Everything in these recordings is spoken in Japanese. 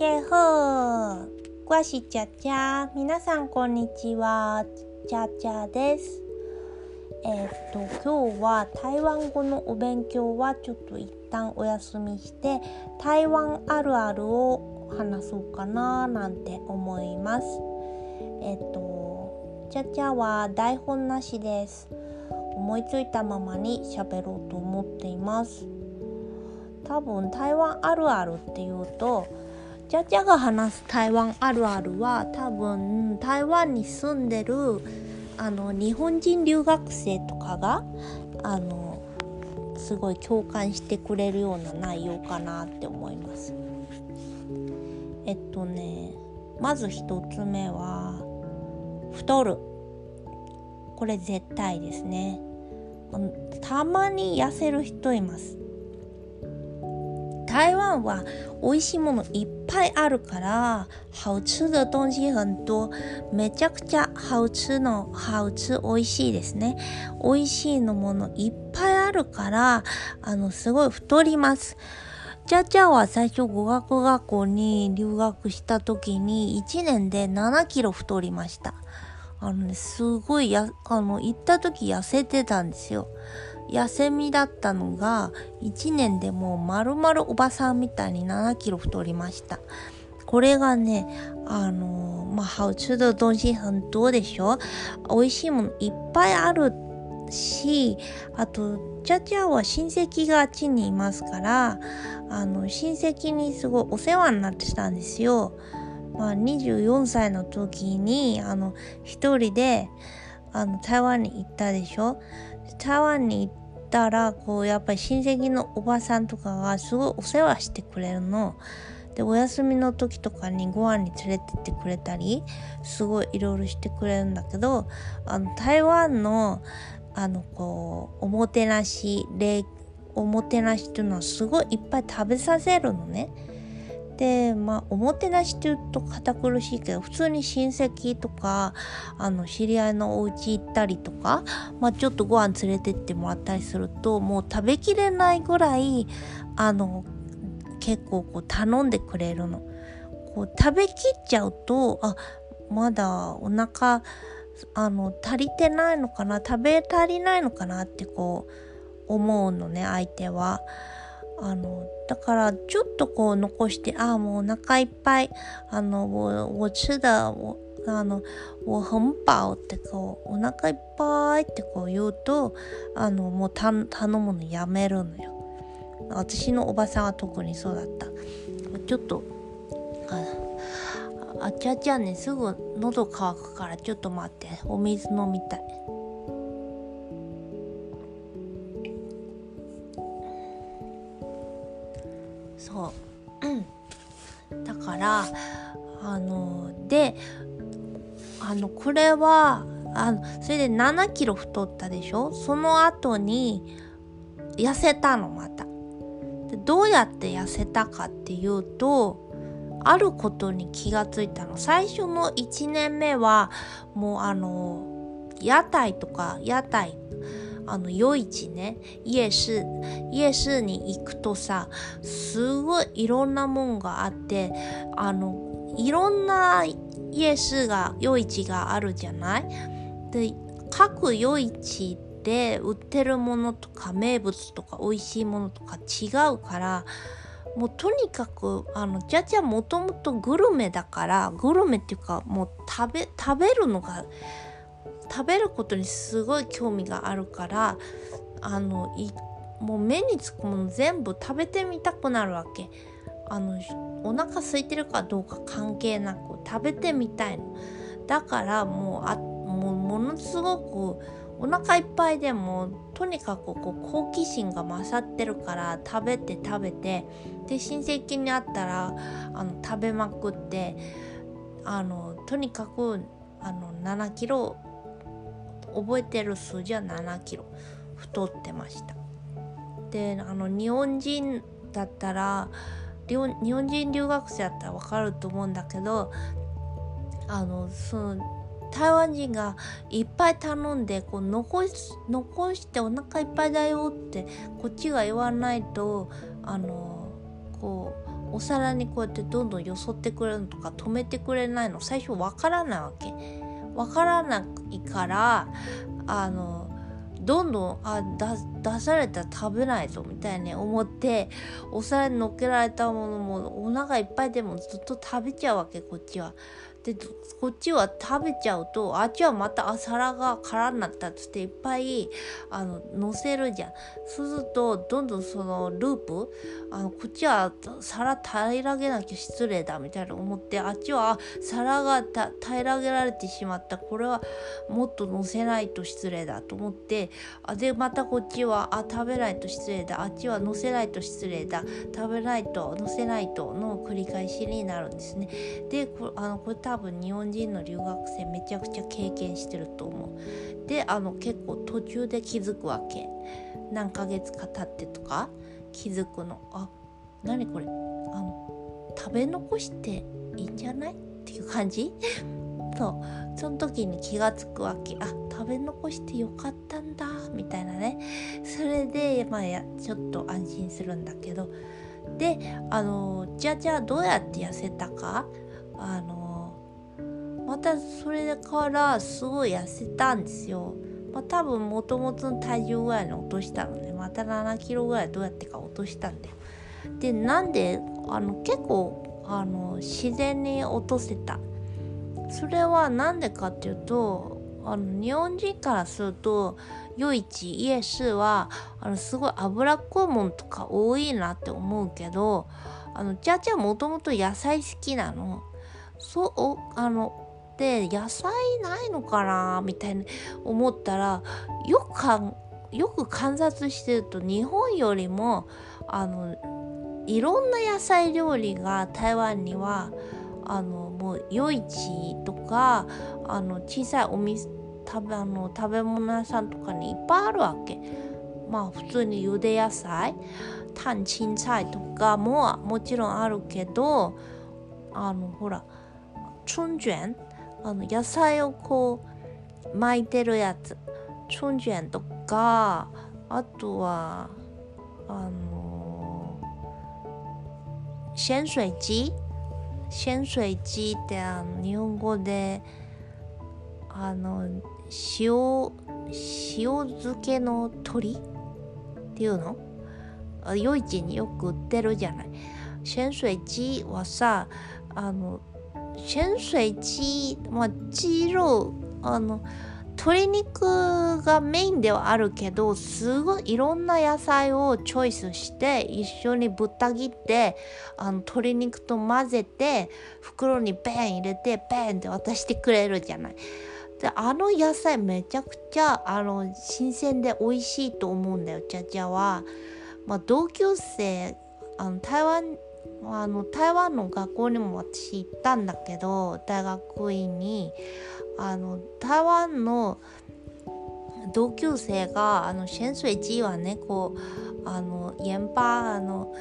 家好，我是佳佳。皆さんこんにちは。チャチャです。えーっと今日は台湾語のお勉強はちょっと一旦お休みして台湾あるあるを話そうかななんて思います。えーっとチャチャは台本なしです。思いついたままに喋ろうと思っています。多分台湾あるあるっていうとジャジャが話す台湾あるあるは多分台湾に住んでるあの日本人留学生とかがあのすごい共感してくれるような内容かなって思います。えっとねまず一つ目は太る。これ絶対ですね。たまに痩せる人います。台湾は美味しいものいっぱいあるから好吃的東西很多。めちゃくちゃ好吃の好吃美味しいですね。美味しいのものいっぱいあるからあのすごい太ります。じゃじゃは最初語学学校に留学した時に1年で7キロ太りました。あのねすごいやあの行った時痩せてたんですよ。痩せ身だったのが1年でもう丸々おばさんみたいに7キロ太りました。これがねあのまあ好吃的东西很多でしょ美味しいものいっぱいあるしあとジャジャは親戚があっちにいますからあの親戚にすごいお世話になってたんですよ。まあ、24歳の時にあの一人であの台湾に行ったでしょ？台湾に行ったらこうやっぱり親戚のおばさんとかがすごいお世話してくれるの。でお休みの時とかにご飯に連れてってくれたりすごいいろいろしてくれるんだけどあの台湾のあのこうおもてなし礼おもてなしっていうのはすごいいっぱい食べさせるのね。でまあおもてなしって言うと堅苦しいけど普通に親戚とかあの知り合いのお家行ったりとか、まあ、ちょっとご飯連れてってもらったりするともう食べきれないぐらいあの結構こう頼んでくれるの。こう食べきっちゃうとあまだお腹あの足りてないのかな食べ足りないのかなってこう思うのね相手は。あのだからちょっとこう残してああもうお腹いっぱいあの我我吃的我あの我很饱ってこうお腹いっぱいってこう言うとあのもう頼むのやめるのよ。私のおばさんは特にそうだった。ちょっとああちゃちゃねすぐ喉乾くからちょっと待って。お水飲みたい。あのであのこれはあのそれで7キロ太ったでしょ？その後に痩せたのまた。でどうやって痩せたかっていうとあることに気がついたの。最初の1年目はもうあの屋台とか屋台あの夜市ね。夜市。夜市に行くとさすごいいろんなもんがあってあのいろんな夜市が夜市があるじゃない？で各夜市で売ってるものとか名物とか美味しいものとか違うからもうとにかくあのじゃじゃもともとグルメだからグルメっていうかもう食べ食べるのが食べることにすごい興味があるからあのいもう目につくもの全部食べてみたくなるわけ。あのお腹空いてるかどうか関係なく食べてみたいの。だからもうあもうものすごくお腹いっぱいでもとにかくこう好奇心が勝ってるから食べて食べてで親戚に会ったらあの食べまくってあのとにかくあの7キロ覚えてる数字は7キロ太ってましたであの日本人だったら日本人留学生だったら分かると思うんだけどあのその台湾人がいっぱい頼んでこう残し残してお腹いっぱいだよってこっちが言わないとあのこうお皿にこうやってどんどんよそってくれるのとか止めてくれないの最初わからないわけ。わからないからあのどんどんあ出されたら食べないぞみたいに思ってお皿にのっけられたものもお腹いっぱいでもずっと食べちゃうわけこっちは。でこっちは食べちゃうとあっちはまた皿が空になったっつっていっぱいあの乗せるじゃん。そうするとどんどんそのループあのこっちは皿平らげなきゃ失礼だみたいな思ってあっちは皿が平らげられてしまった。これはもっと乗せないと失礼だと思ってあでまたこっちはあ食べないと失礼だ。あっちは乗せないと失礼だ。食べないと乗せないとの繰り返しになるんですね。でこあのこれ多分日本人の留学生めちゃくちゃ経験してると思う。であの結構途中で気づくわけ。何ヶ月か経ってとか。気づくの。あ何これ。あの食べ残していいんじゃない？っていう感じ？そう。その時に気が付くわけ。あ食べ残してよかったんだ。みたいなね。それでまあやちょっと安心するんだけど。であのじゃあじゃあどうやって痩せたか？あのまたそれからすごい痩せたんですよ。まあ、多分もともとの体重ぐらいに落としたのでまた7キロぐらいどうやってか落としたんだよ。でなんであの結構あの自然に落とせた。それは何でかっていうとあの日本人からすると夜市イエスはあのすごい脂っこいもんとか多いなって思うけどあのじゃあじゃあもともと野菜好きなの？そうあのって野菜ないのかな？みたいに思ったらよくかんよく観察してると日本よりもあのいろんな野菜料理が台湾にはあのもう夜市とかあの小さいお店食べあの食べ物屋さんとかにいっぱいあるわけ。まあ普通にゆで野菜炭青菜とかももちろんあるけどあのほら春卷あの野菜をこう巻いてるやつ。春卷とかあとはあの潜水鸡潜水鸡ってあの日本語であの塩塩漬けの鳥っていうの？夜市によく売ってるじゃない。潜水鸡はさあの潜水鸡、まあ、鸡肉あの鶏肉がメインではあるけどすごいいろんな野菜をチョイスして一緒にぶった切ってあの鶏肉と混ぜて袋にペン入れてペンって渡してくれるじゃない。であの野菜めちゃくちゃあの新鮮で美味しいと思うんだよチャチャは。まあ、同級生あの台湾あの台湾の学校にも私行ったんだけど大学院にあの台湾の同級生があの潜水機はねこうあの塩巴あの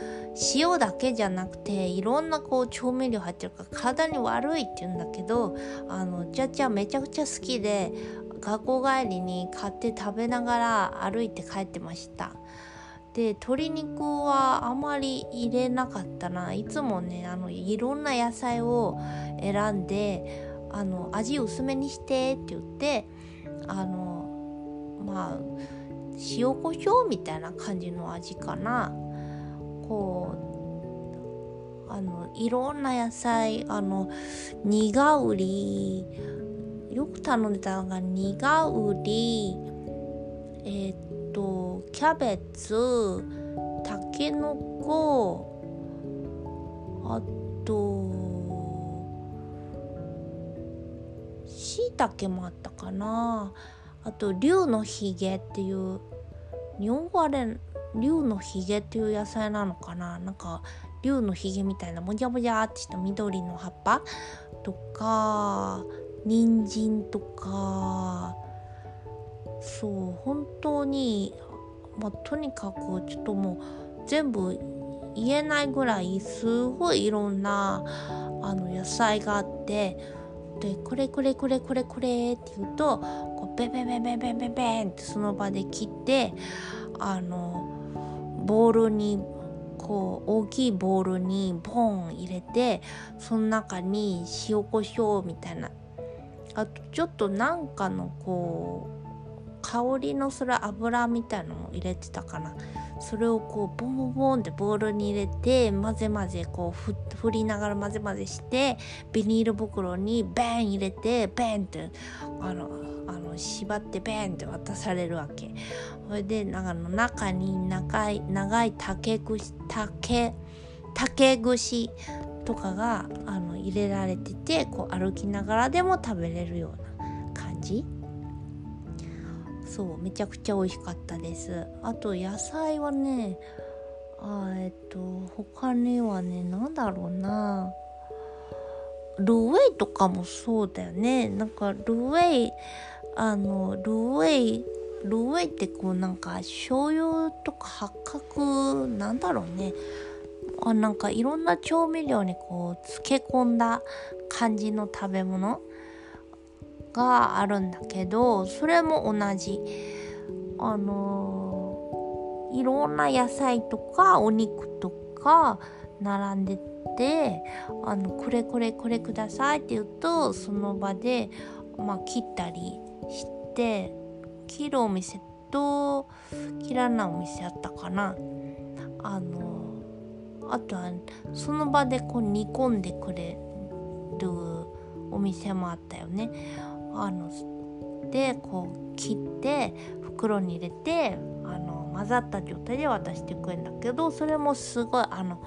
塩だけじゃなくていろんなこう調味料入ってるから体に悪いって言うんだけどあのじゃじゃめちゃくちゃ好きで学校帰りに買って食べながら歩いて帰ってました。で鶏肉はあまり入れなかったな。いつもねあのいろんな野菜を選んであの味薄めにしてって言ってあのまあ塩コショウみたいな感じの味かな。こうあのいろんな野菜あの苦うりよく頼んでたのが苦うりえー、っとキャベツたけのこあとしいたけもあったかな。あと竜のひげっていう日本語あれ竜のひげっていう野菜なのかな。なんか竜のひげみたいなもじゃもじゃってした緑の葉っぱとか人参とかそう本当に、まあ、とにかくちょっともう全部言えないぐらいすごいいろんなあの野菜があってでこれこれこれこれこれって言うとこうベベベベベベベンってその場で切ってあのボウルにこう大きいボウルにボン入れてその中に塩コショウみたいな。あとちょっとなんかのこう香りのする油みたいのも入れてたかな。それをこうボンボンボンってボウルに入れて混ぜ混ぜこう振りながら混ぜ混ぜしてビニール袋にベン入れてベンってあのあの縛ってベンって渡されるわけ。それでなんかの中に長い長い竹串竹竹串とかがあの入れられててこう歩きながらでも食べれるような感じ。そうめちゃくちゃ美味しかったです。あと野菜はねあえっと他にはね何だろうな。ルウェイとかもそうだよね。なんかルウェイあのルウェイルウェイってこうなんか醤油とか八角なんだろうね。あなんかいろんな調味料にこう漬け込んだ感じの食べ物。があるんだけどそれも同じ。あのいろんな野菜とかお肉とか並んでてあのこれこれこれくださいって言うとその場で、まあ、切ったりして切るお店と切らないお店あったかな。あのあとはその場でこう煮込んでくれるお店もあったよね。あのでこう切って袋に入れてあの混ざった状態で渡してくれるんだけどそれもすごいあの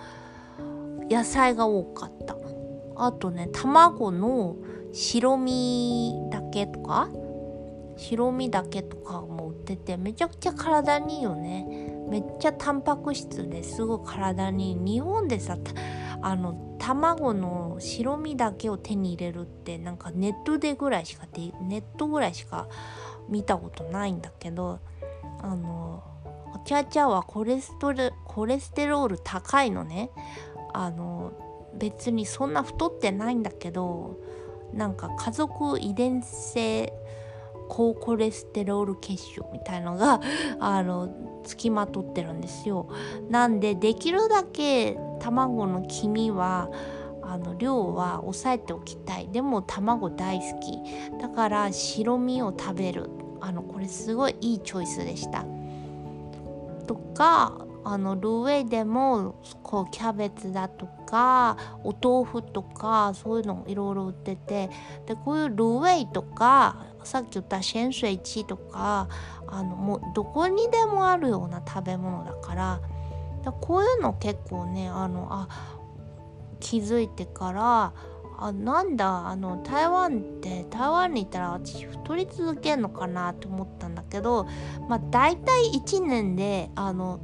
野菜が多かった。あとね卵の白身だけとか白身だけとかも売っててめちゃくちゃ体にいいよね。めっちゃタンパク質ですごい体に日本でさあの卵の白身だけを手に入れるってなんかネットでぐらいしかネットぐらいしか見たことないんだけどあのお茶茶はコレストレコレステロール高いのね。あの別にそんな太ってないんだけどなんか家族遺伝性高コレステロール結晶みたいのがあのつきまとってるんですよ。なんでできるだけ卵の黄身はあの量は抑えておきたい。でも卵大好き。だから白身を食べる。あのこれすごいいいチョイスでした。とかあのルーウェイでもこうキャベツだとかお豆腐とかそういうのいろいろ売っててでこういうルウェイとかさっき言ったシェンシュエチとかあのもうどこにでもあるような食べ物だからだこういうの結構ねあのあ気づいてからあなんだあの台湾って台湾にいたら私太り続けるのかなって思ったんだけどまあ大体1年であの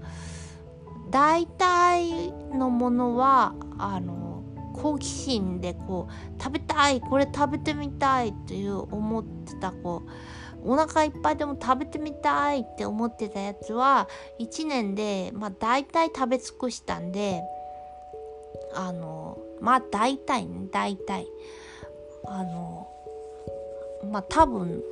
大体のものはあの好奇心でこう食べたいこれ食べてみたいっていう思ってたこうお腹いっぱいでも食べてみたいって思ってたやつは1年でまあ大体食べ尽くしたんであのまあ大体ね大体あのまあ多分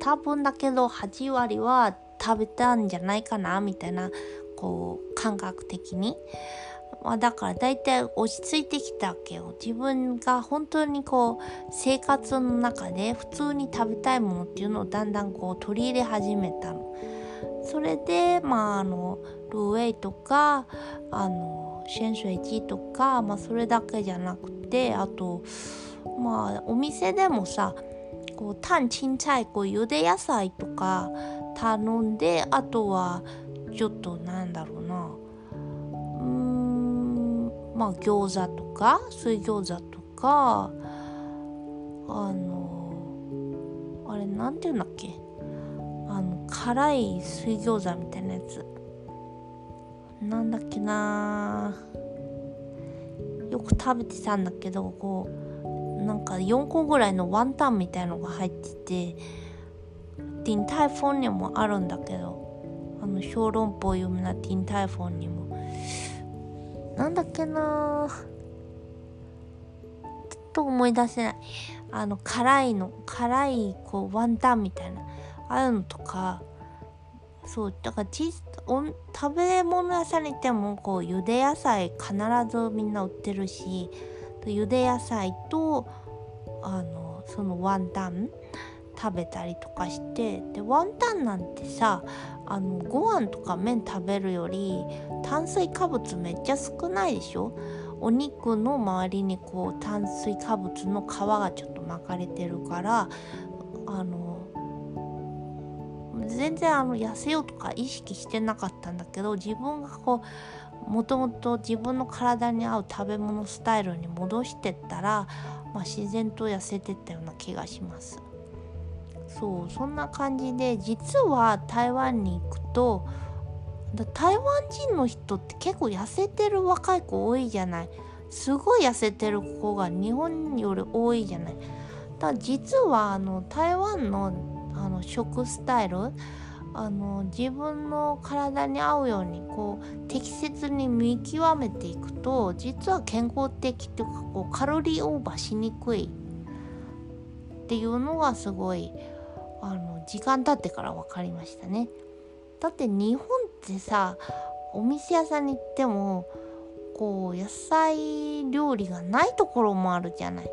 多分だけど8割は食べたんじゃないかなみたいなこう感覚的に。まあ、だから大体落ち着いてきたわけよ。自分が本当にこう生活の中で普通に食べたいものっていうのをだんだんこう取り入れ始めたの。それでまああのルーウェイとかあのシェンシュエチとか、まあ、それだけじゃなくてあとまあお店でもさこうタンチンチャイこう茹で野菜とか頼んであとはちょっとなんだろうなまあ餃子とか水餃子とかあのあれなんていうんだっけ？あの辛い水餃子みたいなやつ。なんだっけなよく食べてたんだけどこうなんか4個ぐらいのワンタンみたいのが入っててディンタイフォンにもあるんだけどあの小籠包有名なティンタイフォンにもなんだっけなちょっと思い出せない。あの辛いの。辛いこうワンタンみたいな。ああいうのとか。そう。だからちお食べ物屋さんに行ってもこう茹で野菜必ずみんな売ってるし茹で野菜とあのそのワンタン食べたりとかしてでワンタンなんてさあのご飯とか麺食べるより炭水化物めっちゃ少ないでしょ？お肉の周りにこう炭水化物の皮がちょっと巻かれてるからあの全然あの痩せようとか意識してなかったんだけど自分がこうもともと自分の体に合う食べ物スタイルに戻してったら、まあ、自然と痩せてったような気がします。そうそんな感じで実は台湾に行くと台湾人の人って結構痩せてる若い子多いじゃない。すごい痩せてる子が日本より多いじゃない。だ実はあの台湾のあの食スタイルあの自分の体に合うようにこう適切に見極めていくと実は健康的というかこうカロリーオーバーしにくいっていうのがすごいあの時間経ってから分かりましたね。だって日本ってさお店屋さんに行ってもこう野菜料理がないところもあるじゃない。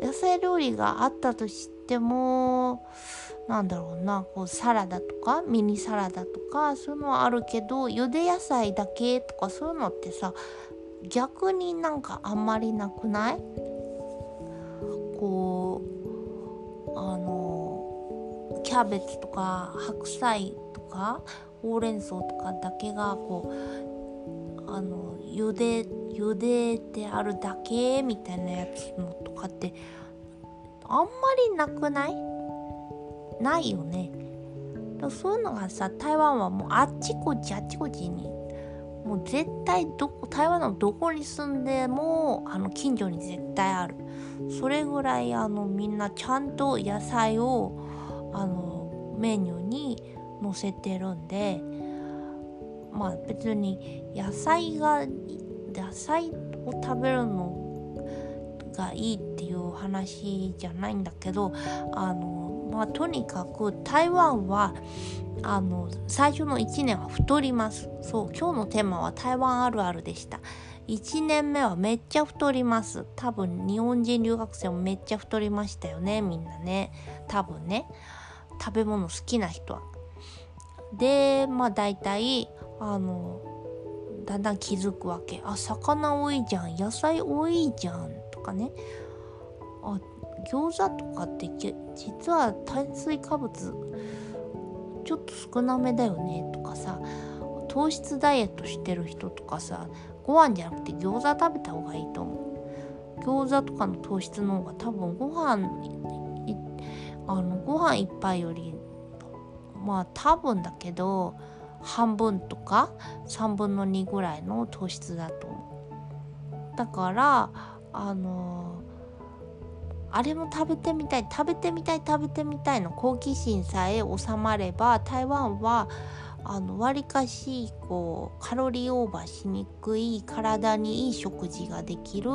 野菜料理があったとしてもなんだろうなこうサラダとかミニサラダとかそういうのはあるけど茹で野菜だけとかそういうのってさ逆になんかあんまりなくない？こうあのキャベツとか白菜とかほうれん草とかだけがこうあの茹で茹でてあるだけみたいなやつのとかってあんまりなくない？ないよね。そういうのがさ台湾はもうあっちこっちあっちこっちにもう絶対どこ台湾のどこに住んでもあの近所に絶対ある。それぐらいあのみんなちゃんと野菜をあのメニューに載せてるんでまあ別に野菜が野菜を食べるのがいいっていう話じゃないんだけどあの、まあ、とにかく台湾はあの最初の1年は太ります。そう今日のテーマは台湾あるあるでした。1年目はめっちゃ太ります。多分日本人留学生もめっちゃ太りましたよねみんなね。多分ね。食べ物好きな人は。でまあ大体あのだんだん気づくわけ。あ魚多いじゃん。野菜多いじゃん。とかね。あ餃子とかって実は炭水化物ちょっと少なめだよね。とかさ。糖質ダイエットしてる人とかさ。ご飯じゃなくて餃子食べた方がいいと思う。餃子とかの糖質の方が多分ご飯あのご飯一杯よりまあ多分だけど半分とか3分の2ぐらいの糖質だと思う。だからあのあれも食べてみたい食べてみたい食べてみたいの好奇心さえ収まれば台湾はあの割かしこうカロリーオーバーしにくい体にいい食事ができる。